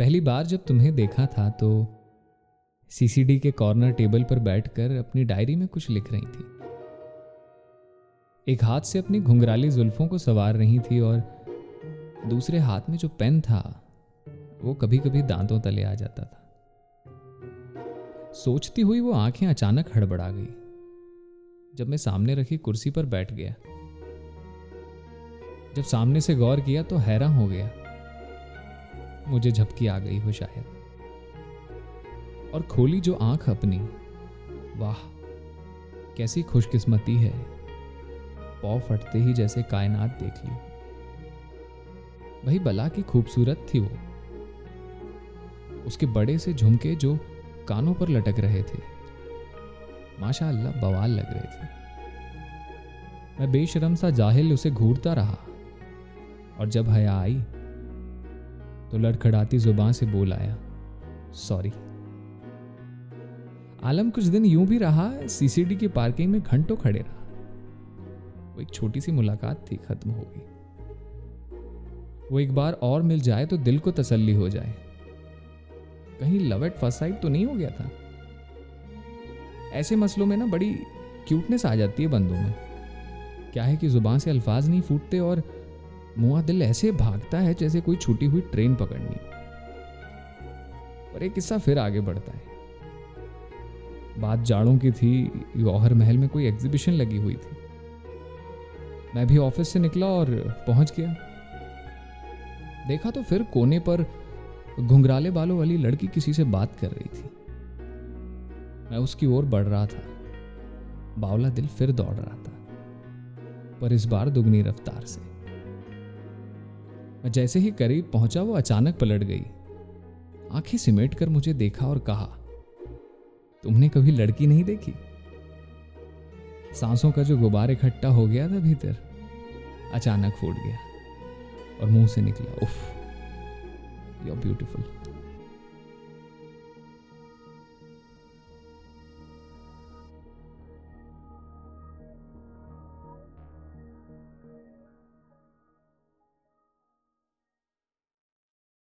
पहली बार जब तुम्हें देखा था तो सीसीडी के कॉर्नर टेबल पर बैठकर अपनी डायरी में कुछ लिख रही थी। एक हाथ से अपनी घुंघराली जुल्फों को सवार रही थी और दूसरे हाथ में जो पेन था, वो कभी कभी दांतों तले आ जाता था। सोचती हुई वो आँखें अचानक हड़बड़ा गई, जब मैं सामने रखी कुर्सी पर बैठ गया। जब सामने से गौर किया तो हैरान हो गया। मुझे झपकी आ गई हो शायद। और खोली जो आँख अपनी, वाह, कैसी खुशकिस्मती है। पौ फटते ही जैसे कायनात देख ली। वही बला की खूबसूरत थी वो। उसके बड़े से झुमके जो कानों पर लटक रहे थे। माशा अल्लाह बवाल लग रहे थे। मैं बेशरम सा जाहिल उसे घूरता रहा। और जब हया आई तो लड़खड़ाती ज़ुबान से बोल आया सॉरी आलम कुछ दिन यूँ भी रहा सीसीडी की पार्किंग में घंटों खड़े रहा। वो एक छोटी सी मुलाकात थी, खत्म हो गई। वो एक बार और मिल जाए तो दिल को तसल्ली हो जाए। कहीं लव एट फ़र्स्ट साइड तो नहीं हो गया था? ऐसे मसलों में ना बड़ी क्यूटनेस आ जाती है बंदों में। क्या है कि ज़ुबान से अल्फाज नहीं फूटते और मुआ दिल ऐसे भागता है जैसे कोई छूटी हुई ट्रेन पकड़नी। पर एक किस्सा फिर आगे बढ़ता है। बात जाड़ों की थी गौहर महल में कोई एग्जीबिशन लगी हुई थी। मैं भी ऑफ़िस से निकला और पहुँच गया। देखा तो फिर कोने पर घुंघराले बालों वाली लड़की किसी से बात कर रही थी। मैं उसकी ओर बढ़ रहा था। बावला दिल फिर दौड़ रहा था। पर इस बार दुगनी रफ्तार से। मैं जैसे ही करीब पहुँचा, वो अचानक पलट गई। आँखें सिमेट कर मुझे देखा और कहा, तुमने कभी लड़की नहीं देखी? सांसों का जो गुब्बार इकट्ठा हो गया था भीतर, अचानक फूट गया और मुँह से निकला। उफ यू ब्यूटिफुल